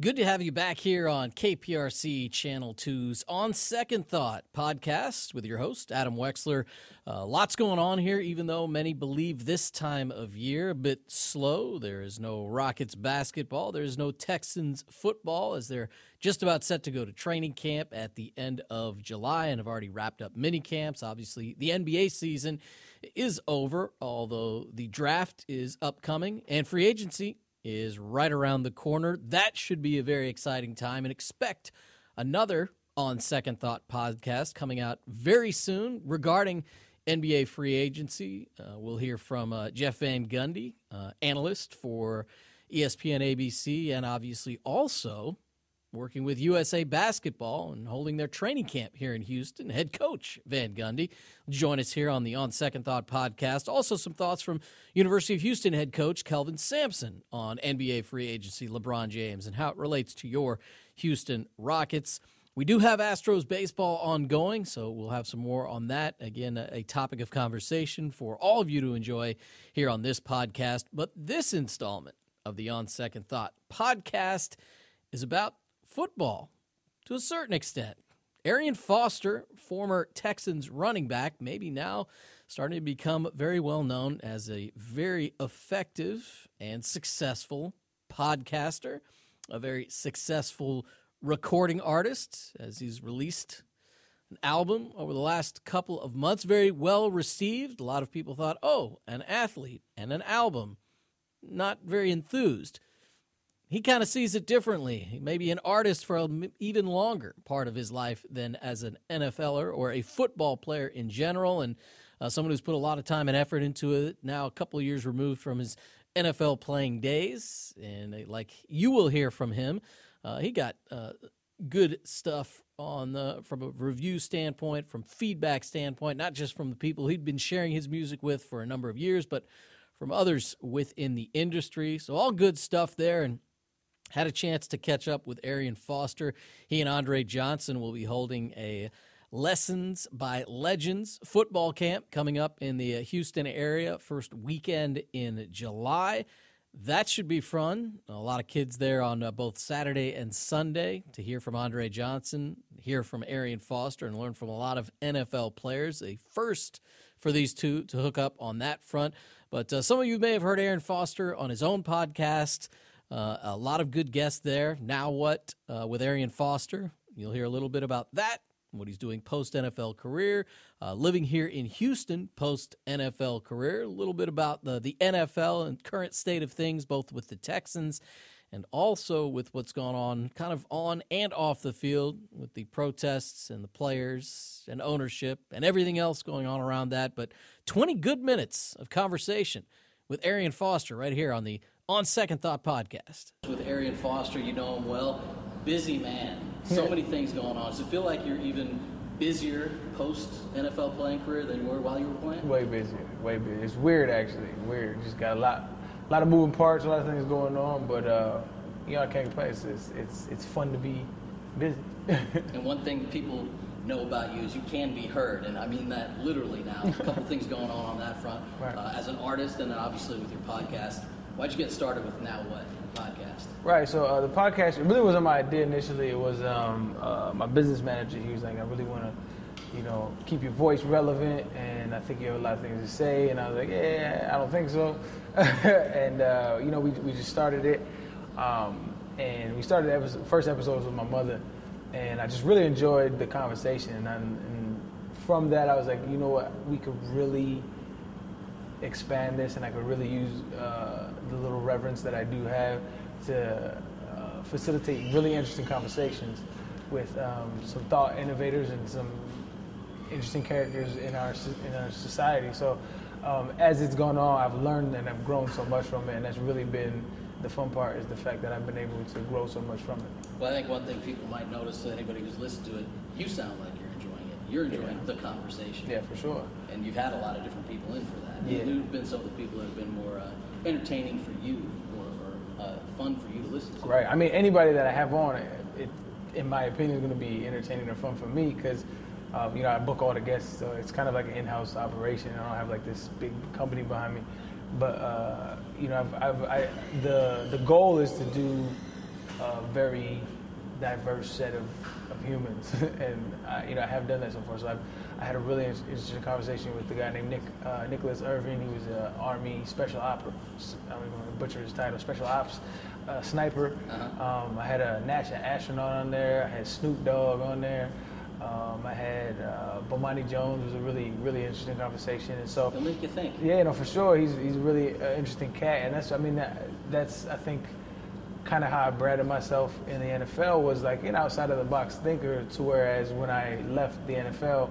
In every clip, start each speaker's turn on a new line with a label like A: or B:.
A: Good to have you back here on KPRC Channel 2's On Second Thought podcast with your host, Adam Wexler. Uh, lots going on here, even though many believe this time of year a bit slow. There is no Rockets basketball, there is no Texans football, as they're just about set to go to training camp at the end of July and have already wrapped up mini camps. Obviously, the NBA season is over, although the draft is upcoming and free agency is right around the corner. That should be a very exciting time and expect another on Second Thought podcast coming out very soon regarding NBA free agency. Uh, we'll hear from uh, Jeff Van Gundy, uh, analyst for ESPN ABC, and obviously also working with USA Basketball and holding their training camp here in Houston. Head coach Van Gundy join us here on the On Second Thought podcast. Also, some thoughts from University of Houston head coach Kelvin Sampson on NBA free agency LeBron James and how it relates to your Houston Rockets. We do have Astros baseball ongoing, so we'll have some more on that. Again, a topic of conversation for all of you to enjoy here on this podcast. But this installment of the On Second Thought podcast is about football to a certain extent. Arian Foster, former Texans running back, maybe now starting to become very well known as a very effective and successful podcaster, a very successful recording artist, as he's released an album over the last couple of months, very well received. A lot of people thought, oh, an athlete and an album, not very enthused he kind of sees it differently. He maybe an artist for an even longer part of his life than as an NFLer or a football player in general, and uh, someone who's put a lot of time and effort into it. Now, a couple years removed from his NFL playing days, and uh, like you will hear from him, uh, he got uh, good stuff on the from a review standpoint, from feedback standpoint, not just from the people he'd been sharing his music with for a number of years, but from others within the industry. So all good stuff there, and had a chance to catch up with Arian Foster. He and Andre Johnson will be holding a Lessons by Legends football camp coming up in the uh, Houston area, first weekend in July. That should be fun. A lot of kids there on uh, both Saturday and Sunday to hear from Andre Johnson, hear from Arian Foster, and learn from a lot of NFL players. A first for these two to hook up on that front. But uh, some of you may have heard Arian Foster on his own podcast. Uh, a lot of good guests there. Now, what uh, with Arian Foster? You'll hear a little bit about that, what he's doing post NFL career, uh, living here in Houston post NFL career, a little bit about the, the NFL and current state of things, both with the Texans and also with what's going on kind of on and off the field with the protests and the players and ownership and everything else going on around that. But 20 good minutes of conversation with Arian Foster right here on the on Second Thought podcast. With Arian Foster, you know him well. Busy man. So many things going on. Does it feel like you're even busier post NFL playing career than you were while you were playing?
B: Way busier. Way busier. It's weird actually. Weird. Just got a lot, a lot of moving parts, a lot of things going on. But uh, you know, I can't complain. It's, it's it's fun to be busy.
A: and one thing people know about you is you can be heard, and I mean that literally now. a couple things going on on that front right. uh, as an artist, and then obviously with your podcast. Why'd you get started with Now What podcast?
B: Right. So uh, the podcast really wasn't my idea initially. It was um, uh, my business manager. He was like, I really want to, you know, keep your voice relevant, and I think you have a lot of things to say. And I was like, Yeah, I don't think so. and uh, you know, we we just started it, um, and we started the episode, first episodes with my mother, and I just really enjoyed the conversation. And, and from that, I was like, you know what, we could really expand this and I could really use uh, the little reverence that I do have to uh, facilitate really interesting conversations with um, some thought innovators and some interesting characters in our in our society. So um, as it's gone on, I've learned and I've grown so much from it, and that's really been the fun part is the fact that I've been able to grow so much from it.
A: Well, I think one thing people might notice anybody who's listened to it, you sound like you're enjoying it. You're enjoying yeah. the conversation.
B: Yeah, for sure.
A: And you've had a lot of different people in for that. Yeah. Who've been some of the people that have been more uh, entertaining for you or, or uh, fun for you to listen to?
B: Right. I mean, anybody that I have on, it, it in my opinion, is going to be entertaining or fun for me because. Um, you know, I book all the guests, so it's kind of like an in-house operation. I don't have like this big company behind me, but uh, you know, I've, I've, I, the the goal is to do a very diverse set of, of humans, and I, you know I have done that so far. So I've, I had a really interesting conversation with the guy named Nick uh, Nicholas Irving. He was an Army Special Ops, I'm going to butcher his title, Special Ops uh, sniper. Uh-huh. Um, I had a NASA astronaut on there. I had Snoop Dogg on there. Um, I had uh, Bomani Jones was a really really interesting conversation, and so.
A: It'll make you think.
B: Yeah, no, for sure. He's he's a really uh, interesting cat, and that's I mean that that's I think kind of how I bred myself in the NFL was like an outside of the box thinker. To whereas when I left the NFL,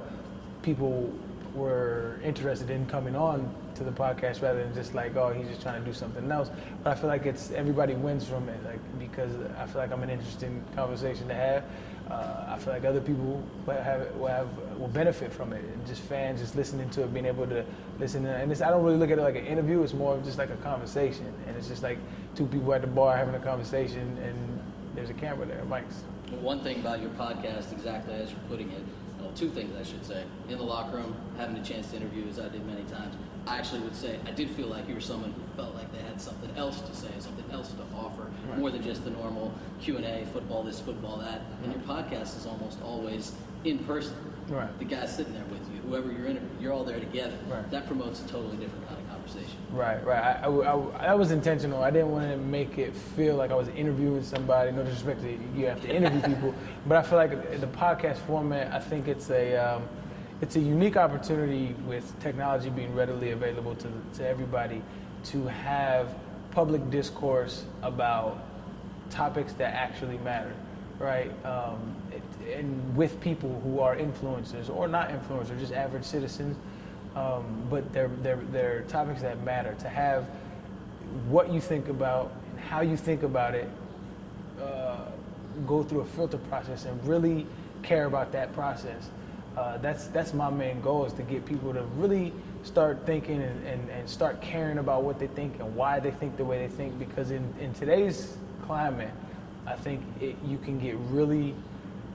B: people were interested in coming on to the podcast rather than just like, oh, he's just trying to do something else. But I feel like it's everybody wins from it, like because I feel like I'm an interesting conversation to have. Uh, I feel like other people will have, will have will benefit from it. And just fans just listening to it, being able to listen. To, and I don't really look at it like an interview. It's more of just like a conversation, and it's just like two people at the bar having a conversation, and there's a camera there, mics.
A: One thing about your podcast, exactly as you're putting it, well, two things I should say. In the locker room, having a chance to interview, as I did many times, I actually would say I did feel like you were someone who felt like they had something else to say, something else to offer, right. more than just the normal Q and A, football this, football that. And your podcast is almost always in person.
B: Right.
A: The guy sitting there with you, whoever you're interviewing, you're all there together.
B: Right.
A: That promotes a totally different conversation.
B: Right, right. I, I, I, that was intentional. I didn't want to make it feel like I was interviewing somebody. No disrespect to you, you have to interview people, but I feel like the podcast format. I think it's a um, it's a unique opportunity with technology being readily available to, to everybody to have public discourse about topics that actually matter, right? Um, it, and with people who are influencers or not influencers, just average citizens, um, but they're, they're, they're topics that matter. To have what you think about and how you think about it uh, go through a filter process and really care about that process uh, that's that's my main goal is to get people to really start thinking and, and, and start caring about what they think and why they think the way they think because in, in today's climate i think it, you can get really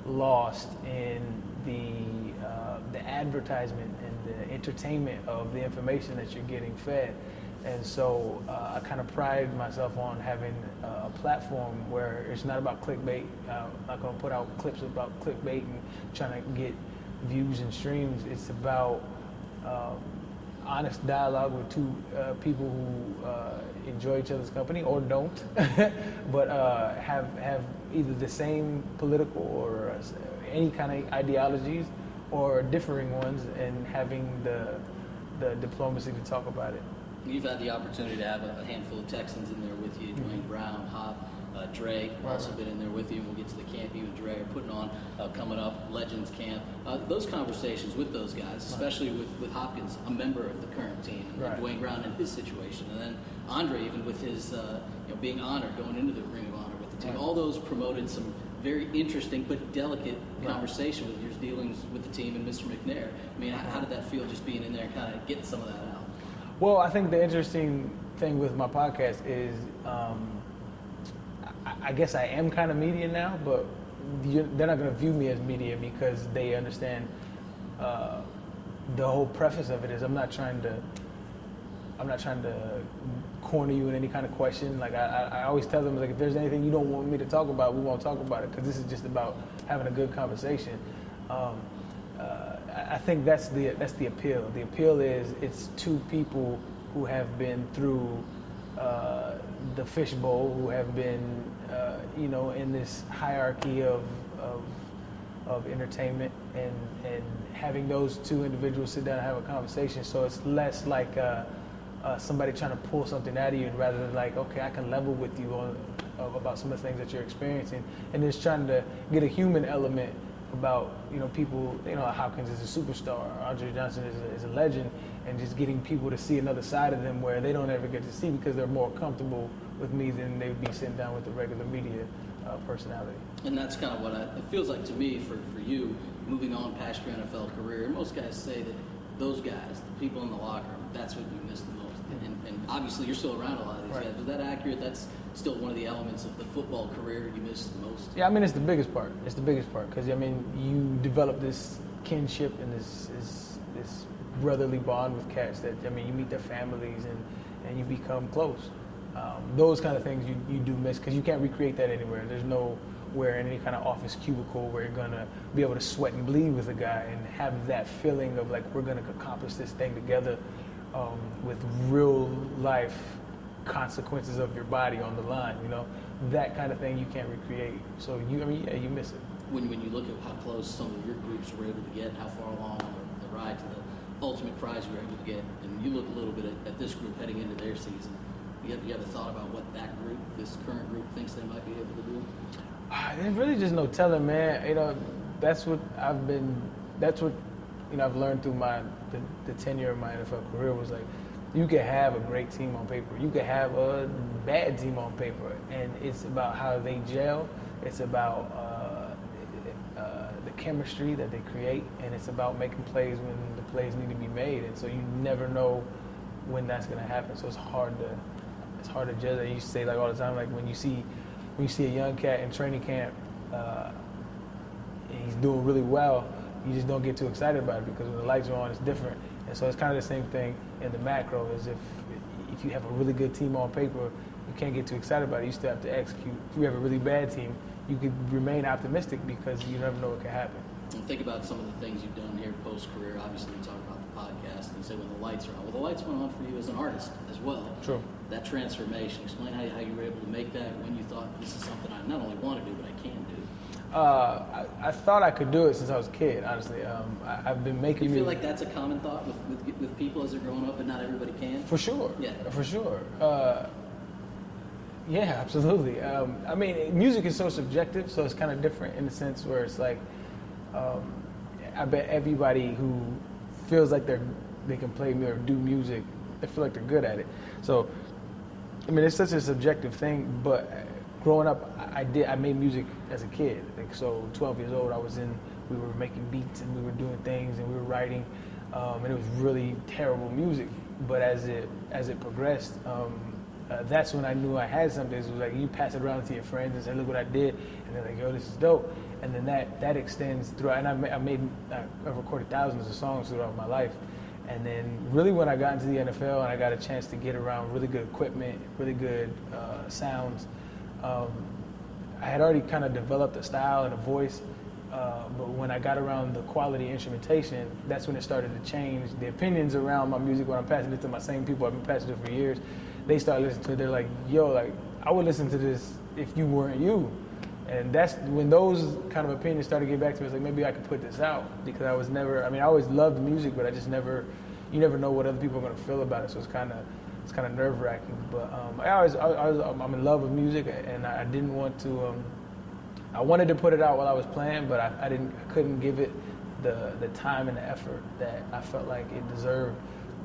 B: lost in the uh, the advertisement entertainment of the information that you're getting fed and so uh, I kind of pride myself on having a platform where it's not about clickbait. I'm not going to put out clips about clickbait and trying to get views and streams. It's about um, honest dialogue with two uh, people who uh, enjoy each other's company or don't, but uh, have have either the same political or uh, any kind of ideologies or differing ones, and having the the diplomacy to talk about it.
A: You've had the opportunity to have a handful of Texans in there with you, mm-hmm. Brown, Hop. Uh, Dre right. also been in there with you. And we'll get to the camp you and Dre are putting on uh, coming up, Legends Camp. Uh, those conversations with those guys, especially with, with Hopkins, a member of the current team, and right. Duane Brown in his situation, and then Andre even with his uh, you know being honored going into the Ring of Honor with the team. Right. All those promoted some very interesting but delicate conversation with your dealings with the team and Mr. McNair. I mean, how, how did that feel just being in there, and kind of getting some of that out?
B: Well, I think the interesting thing with my podcast is. Um, I guess I am kind of media now, but they're not going to view me as media because they understand uh, the whole preface of it is I'm not trying to I'm not trying to corner you in any kind of question. Like I, I always tell them, like if there's anything you don't want me to talk about, we won't talk about it because this is just about having a good conversation. Um, uh, I think that's the that's the appeal. The appeal is it's two people who have been through uh, the fishbowl, who have been uh, you know, in this hierarchy of, of, of entertainment and, and having those two individuals sit down and have a conversation. So it's less like uh, somebody trying to pull something out of you rather than like, okay, I can level with you on, about some of the things that you're experiencing. And just trying to get a human element about, you know, people, you know, Hopkins is a superstar, Andre Johnson is a, is a legend, and just getting people to see another side of them where they don't ever get to see because they're more comfortable with me than they would be sitting down with the regular media uh, personality.
A: And that's kind of what I, it feels like to me for, for you, moving on past your NFL career. Most guys say that those guys, the people in the locker room, that's what you miss the most. And, obviously, you're still around a lot of these right. guys. Is that accurate? That's still one of the elements of the football career you miss the most.
B: Yeah, I mean, it's the biggest part. It's the biggest part because I mean, you develop this kinship and this, this this brotherly bond with cats that I mean, you meet their families and and you become close Um, those kind of things you, you do miss because you can't recreate that anywhere. There's no where in any kind of office cubicle where you're gonna be able to sweat and bleed with a guy and have that feeling of like we're gonna accomplish this thing together um, with real life consequences of your body on the line. You know, that kind of thing you can't recreate. So you, I mean, yeah, you miss it.
A: When when you look at how close some of your groups were able to get, how far along the, the ride to the ultimate prize you were able to get, and you look a little bit at, at this group heading into their season. You have, you have a thought about what that group, this current group, thinks they might be able to do?
B: Ah, there's really just no telling, man. You know, that's what I've been. That's what you know. I've learned through my the, the tenure of my NFL career was like, you can have a great team on paper, you can have a bad team on paper, and it's about how they gel. It's about uh, uh, the chemistry that they create, and it's about making plays when the plays need to be made. And so you never know when that's going to happen. So it's hard to it's hard to judge. I used to say like all the time, like when you see when you see a young cat in training camp, uh, and he's doing really well, you just don't get too excited about it because when the lights are on, it's different. And so it's kind of the same thing in the macro. As if if you have a really good team on paper, you can't get too excited about it. You still have to execute. If you have a really bad team, you could remain optimistic because you never know what can happen.
A: And think about some of the things you've done here post career. Obviously, we talk about the podcast, and you say when the lights are on. Well, the lights went on for you as an artist as well.
B: True.
A: That transformation. Explain how, how you were able to make that. When you thought this is something I not only want to do, but I can.
B: Uh, I, I, thought I could do it since I was a kid. Honestly, um, I, have been making.
A: You feel like that's a common thought with, with, with, people as they're growing up, but not everybody can.
B: For sure.
A: Yeah.
B: For sure. Uh, yeah, absolutely. Um, I mean, music is so subjective, so it's kind of different in the sense where it's like, um, I bet everybody who feels like they're they can play or do music, they feel like they're good at it. So, I mean, it's such a subjective thing, but growing up, I did. I made music as a kid. Like so, 12 years old, I was in. We were making beats and we were doing things and we were writing, um, and it was really terrible music. But as it as it progressed, um, uh, that's when I knew I had something. It was like you pass it around to your friends and say, "Look what I did," and they're like, "Yo, this is dope." And then that that extends throughout. And I made, I made I've recorded thousands of songs throughout my life. And then really when I got into the NFL and I got a chance to get around really good equipment, really good uh, sounds, um, I had already kind of developed a style and a voice. Uh, but when I got around the quality instrumentation, that's when it started to change. The opinions around my music, when I'm passing it to my same people I've been passing it for years, they start listening to it. They're like, yo, like, I would listen to this if you weren't you. And that's when those kind of opinions started getting back to me. It's like maybe I could put this out because I was never. I mean, I always loved music, but I just never. You never know what other people are going to feel about it, so it's kind of it's kind of nerve wracking. But um, I always, I, I I'm in love with music, and I didn't want to. Um, I wanted to put it out while I was playing, but I, I didn't, I couldn't give it the the time and the effort that I felt like it deserved,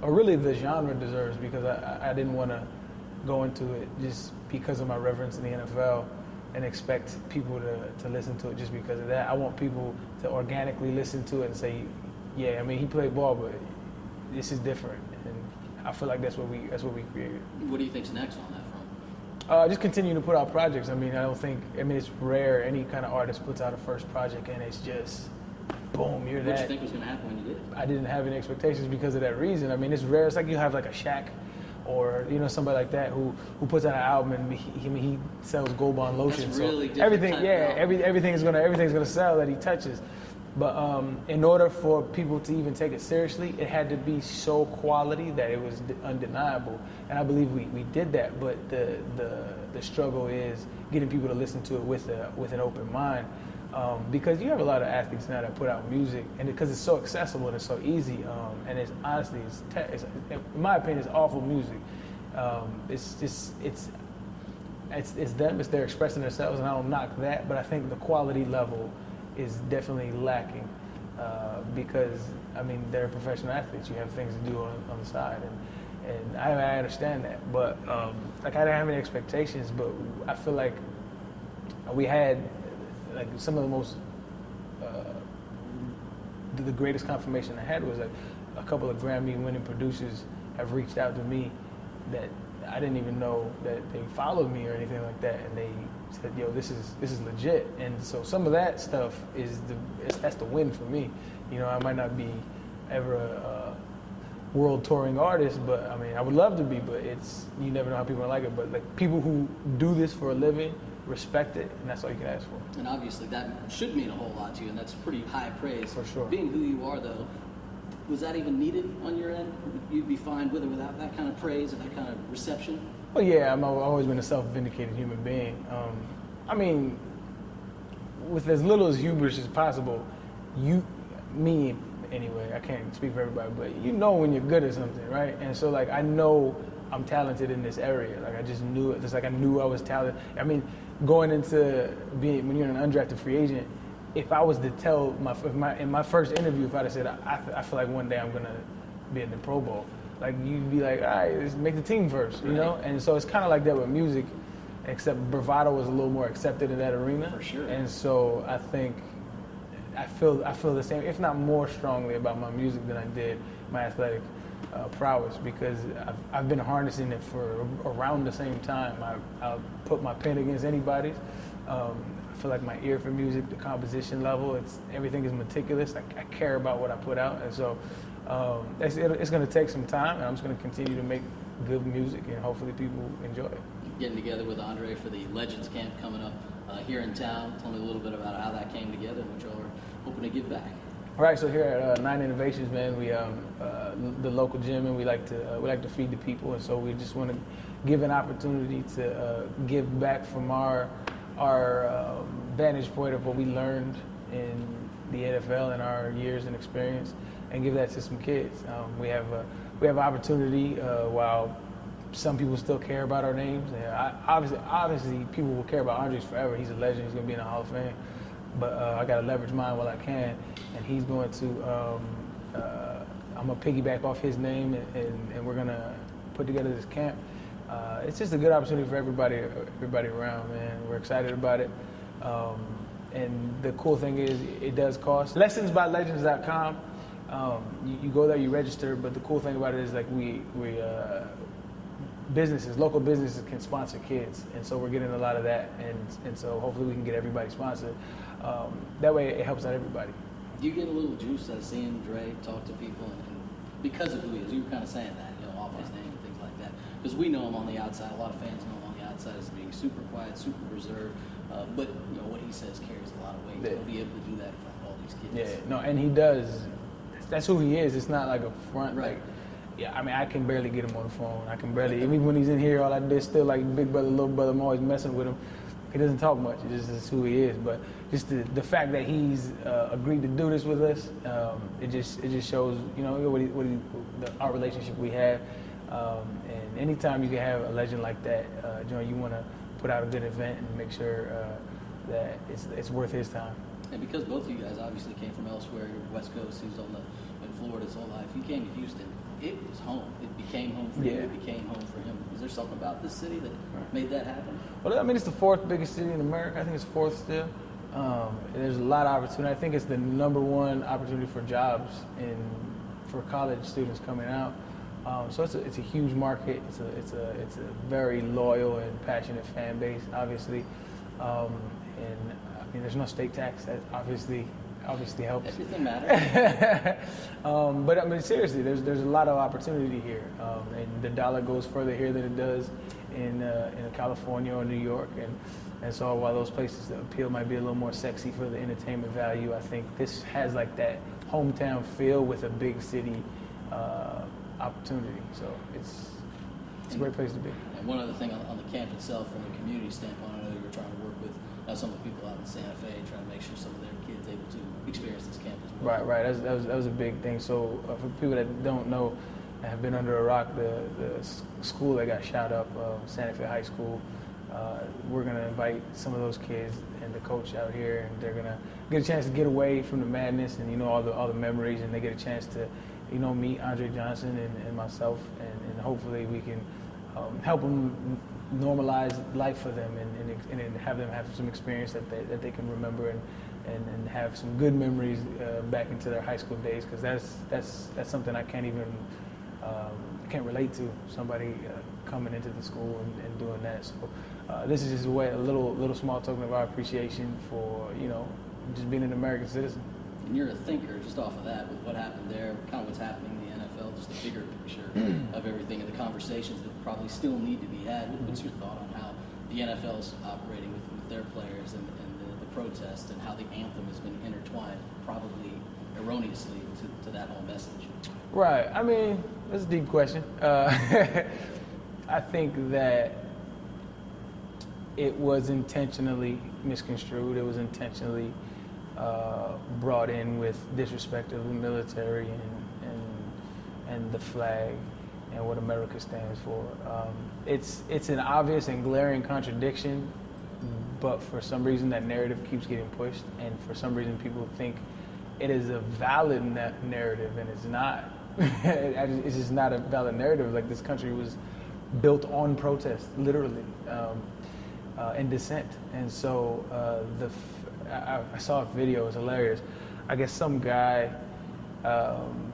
B: or really the genre deserves, because I, I didn't want to go into it just because of my reverence in the NFL and expect people to, to listen to it just because of that. I want people to organically listen to it and say, yeah, I mean, he played ball, but this is different. I feel like that's what we that's what we created.
A: What do you think's next on that front?
B: Uh, just continue to put out projects. I mean, I don't think. I mean, it's rare any kind of artist puts out a first project and it's just boom, you're
A: what
B: that.
A: What you think was going to happen when you did?
B: I didn't have any expectations because of that reason. I mean, it's rare. It's like you have like a Shaq or you know somebody like that who who puts out an album and he, he, he sells Gold Bond lotion.
A: That's really
B: so everything, yeah,
A: every,
B: everything is gonna everything's gonna sell that he touches. But um, in order for people to even take it seriously, it had to be so quality that it was undeniable. And I believe we, we did that. But the, the, the struggle is getting people to listen to it with, a, with an open mind. Um, because you have a lot of athletes now that put out music, and because it's so accessible and it's so easy, um, and it's honestly, it's, te- it's, in my opinion, it's awful music. Um, it's just it's, it's it's them, it's they're expressing themselves, and I don't knock that, but I think the quality level is definitely lacking uh, because I mean they're professional athletes. You have things to do on, on the side, and and I, I understand that. But um, like I didn't have any expectations, but I feel like we had like some of the most uh, the greatest confirmation I had was like a couple of Grammy winning producers have reached out to me that I didn't even know that they followed me or anything like that, and they said, "Yo, this is this is legit." And so some of that stuff is the that's the win for me. You know, I might not be ever a, world touring artist, but I mean, I would love to be, but it's you never know how people are like it. But like people who do this for a living respect it, and that's all you can ask for.
A: And obviously, that should mean a whole lot to you, and that's pretty high praise.
B: For sure.
A: Being who you are, though, was that even needed on your end? You'd be fine with or without that kind of praise or that kind of reception?
B: Well, yeah, I've always been a self-vindicated human being. Um, I mean, with as little as hubris as possible, you, me anyway, I can't speak for everybody, but you know when you're good at something, right? And so, like, I know I'm talented in this area. Like, I just knew it. Just like I knew I was talented. I mean, going into being when you're an undrafted free agent, if I was to tell my, my in my first interview, if I'd have said I, I feel like one day I'm gonna be in the Pro Bowl, like you'd be like, all right, let's make the team first, you know. And so it's kind of like that with music, except bravado was a little more accepted in that arena.
A: For sure.
B: And so I think I feel I feel the same, if not more strongly, about my music than I did my athletic uh, prowess because I've, I've, been harnessing it for around the same time. I, I'll put my pen against anybody's. Um, I feel like my ear for music, the composition level, it's everything is meticulous. I, I care about what I put out, and so um, it's, it, it's going to take some time, and I'm just going to continue to make good music, and hopefully people enjoy it.
A: Getting together with Andre for the Legends Camp coming up uh, here in town. Tell me a little bit about how that came together and what y'all are hoping to give back.
B: All right, so here at uh, Nine Innovations, man, we um, uh, the local gym, and we like to uh, we like to feed the people, and so we just want to give an opportunity to uh, give back from our our um, vantage point of what we learned in the NFL and our years and experience, and give that to some kids. Um, we have a, we have opportunity uh, while some people still care about our names. And I, obviously, obviously, people will care about Andres forever. He's a legend. He's going to be in the Hall of Fame but uh, I got to leverage mine while I can. And he's going to, um, uh, I'm to piggyback off his name, and, and, and we're to put together this camp. Uh, it's just a good opportunity for everybody, everybody around, man. We're excited about it. Um, and the cool thing is, it does cost. Lessonsbylegends.com. Um, you, you, go there, you register, but the cool thing about it is like we we uh, businesses, local businesses can sponsor kids, and so we're getting a lot of that, and and so hopefully we can get everybody sponsored. Um, that way, it helps out everybody.
A: Do you get a little juice out of seeing Dre talk to people, and, and because of who he is? You were kind of saying that, you know, off his name and things like that, because we know him on the outside. A lot of fans know him on the outside as being super quiet, super reserved, uh, but you know what he says carries a lot of weight. Yeah. To be able to do that in front of all these kids.
B: Yeah, no, and he does. That's who he is. It's not like a front,
A: right.
B: like yeah, I mean, I can barely get him on the phone. I can barely, even when he's in here, all I do is still like big brother, little brother. I'm always messing with him. He doesn't talk much. It just is who he is. But just the, the fact that he's uh, agreed to do this with us, um, it just it just shows you know what, he, what he, the, our relationship we have. Um, and anytime you can have a legend like that, uh, you know, you want to put out a good event and make sure uh, that it's it's worth his time.
A: And because both of you guys obviously came from elsewhere, West Coast, he was on the in Florida his whole life. You came to Houston it was home. It became home for
B: yeah.
A: you. It became home for him. Is there something about this city that made that happen?
B: Well, I mean, it's the fourth biggest city in America. I think it's fourth still. Um, there's a lot of opportunity. I think it's the number one opportunity for jobs and for college students coming out. Um, so it's a, it's a huge market. It's a it's a it's a very loyal and passionate fan base, obviously. Um, and I mean, there's no state tax. That obviously obviously helps.
A: Everything matters.
B: um, but I mean, seriously, there's there's a lot of opportunity here, um, and the dollar goes further here than it does in uh, in California or New York, and and so while those places that appeal might be a little more sexy for the entertainment value, I think this has like that hometown feel with a big city uh, opportunity. So it's it's a great place to be.
A: And one other thing on, on the camp itself, from a community standpoint, I know you're trying to work with uh, some of the people out in Santa Fe, trying to make sure some of their kids able to experience this camp as
B: well. Right, right. That was, that was, that was a big thing. So uh, for people that don't know, have been under a rock, the, the school that got shot up, uh, Santa Fe High School, uh, we're going to invite some of those kids and the coach out here, and they're going to get a chance to get away from the madness and, you know, all the, all the memories, and they get a chance to, you know, meet Andre Johnson and, and myself, and, and hopefully we can um, help them normalize life for them and, and, and, have them have some experience that they, that they can remember and, and, and have some good memories uh, back into their high school days because that's, that's, that's something I can't even um, can't relate to somebody uh, coming into the school and, and doing that. So uh, this is just a way, a little little small token of our appreciation for you know just being an American citizen.
A: And you're a thinker, just off of that, with what happened there, kind of what's happening in the NFL, just the bigger picture of everything and the conversations that probably still need to be had. What's your thought on how the NFL is operating with, with their players and, and the, the protest and how the anthem has been intertwined, probably erroneously, to, to that whole message?
B: Right. I mean, that's a deep question. Uh, I think that it was intentionally misconstrued. It was intentionally uh, brought in with disrespect of the military and, and, and the flag and what America stands for. Um, it's, it's an obvious and glaring contradiction, but for some reason that narrative keeps getting pushed, and for some reason people think it is a valid na- narrative, and it's not. it's just not a valid narrative. Like this country was built on protest, literally, um, uh, and dissent. And so uh, the I, I, saw a video. It was hilarious. I guess some guy, um,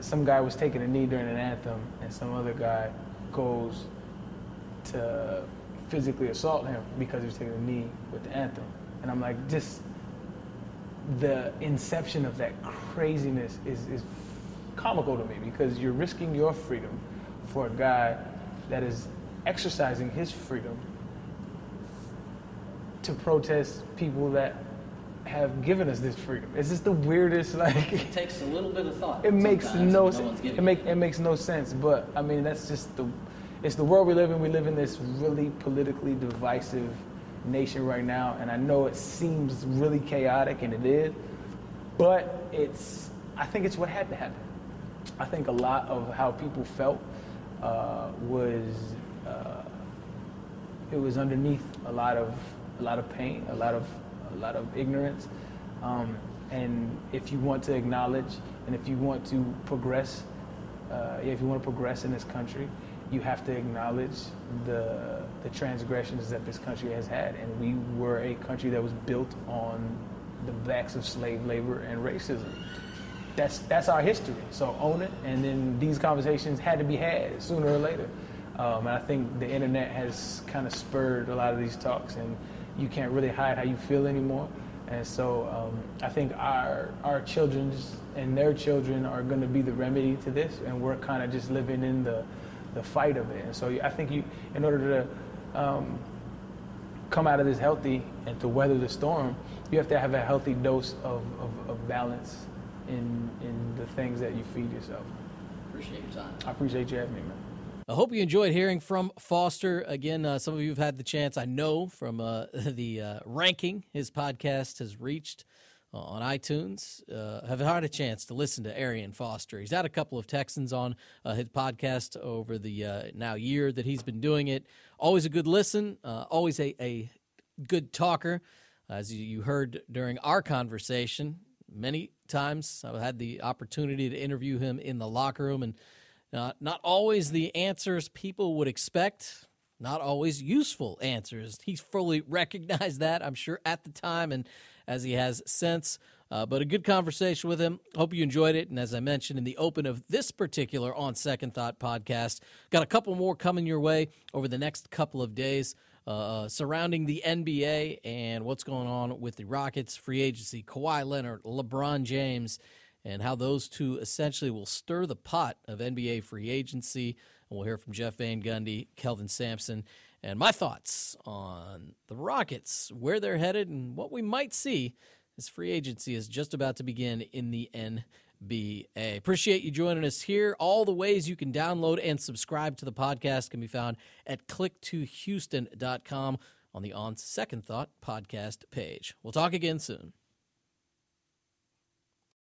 B: some guy was taking a knee during an anthem, and some other guy goes to physically assault him because he was taking a knee with the anthem. And I'm like, just the inception of that craziness is, is comical to me because you're risking your freedom for a guy that is exercising his freedom to protest people that have given us this freedom. It's just the weirdest like
A: it takes a little bit of thought.
B: It makes no sense. It make it makes no sense, but I mean that's just the it's the world we live in. We live in this really politically divisive nation right now, and I know it seems really chaotic and it is, but it's I think it's what had to happen. I think a lot of how people felt uh, was uh, it was underneath a lot of a lot of pain, a lot of a lot of ignorance. Um, and if you want to acknowledge and if you want to progress, uh, if you want to progress in this country, you have to acknowledge the the transgressions that this country has had. And we were a country that was built on the backs of slave labor and racism. That's that's our history. So own it, and then these conversations had to be had sooner or later. Um, and I think the internet has kind of spurred a lot of these talks and you can't really hide how you feel anymore. And so um, I think our our children's and their children are going to be the remedy to this, and we're kind of just living in the the fight of it. And so I think you, in order to um, come out of this healthy and to weather the storm, you have to have a healthy dose of, of, of balance in in the things that you feed yourself.
A: Appreciate your time. I
B: appreciate you having me, man.
A: I hope you enjoyed hearing from Foster. Again, uh, some of you have had the chance, I know, from uh, the uh, ranking his podcast has reached uh, on iTunes. Uh, have had a chance to listen to Arian Foster. He's had a couple of Texans on uh, his podcast over the now year that he's been doing it. Always a good listen, always a, a good talker. As you heard during our conversation, many times I've had the opportunity to interview him in the locker room and uh, not always the answers people would expect, not always useful answers. He fully recognized that, I'm sure, at the time and as he has since. Uh, but a good conversation with him. Hope you enjoyed it. And as I mentioned in the open of this particular On Second Thought podcast, got a couple more coming your way over the next couple of days. Uh, surrounding the NBA and what's going on with the Rockets, free agency, Kawhi Leonard, LeBron James, and how those two essentially will stir the pot of NBA free agency. And we'll hear from Jeff Van Gundy, Kelvin Sampson, and my thoughts on the Rockets, where they're headed, and what we might see as free agency is just about to begin in the NBA. Appreciate you joining us here. All the ways you can download and subscribe to the podcast can be found at click2houston.com on the On Second Thought podcast page. We'll talk again soon.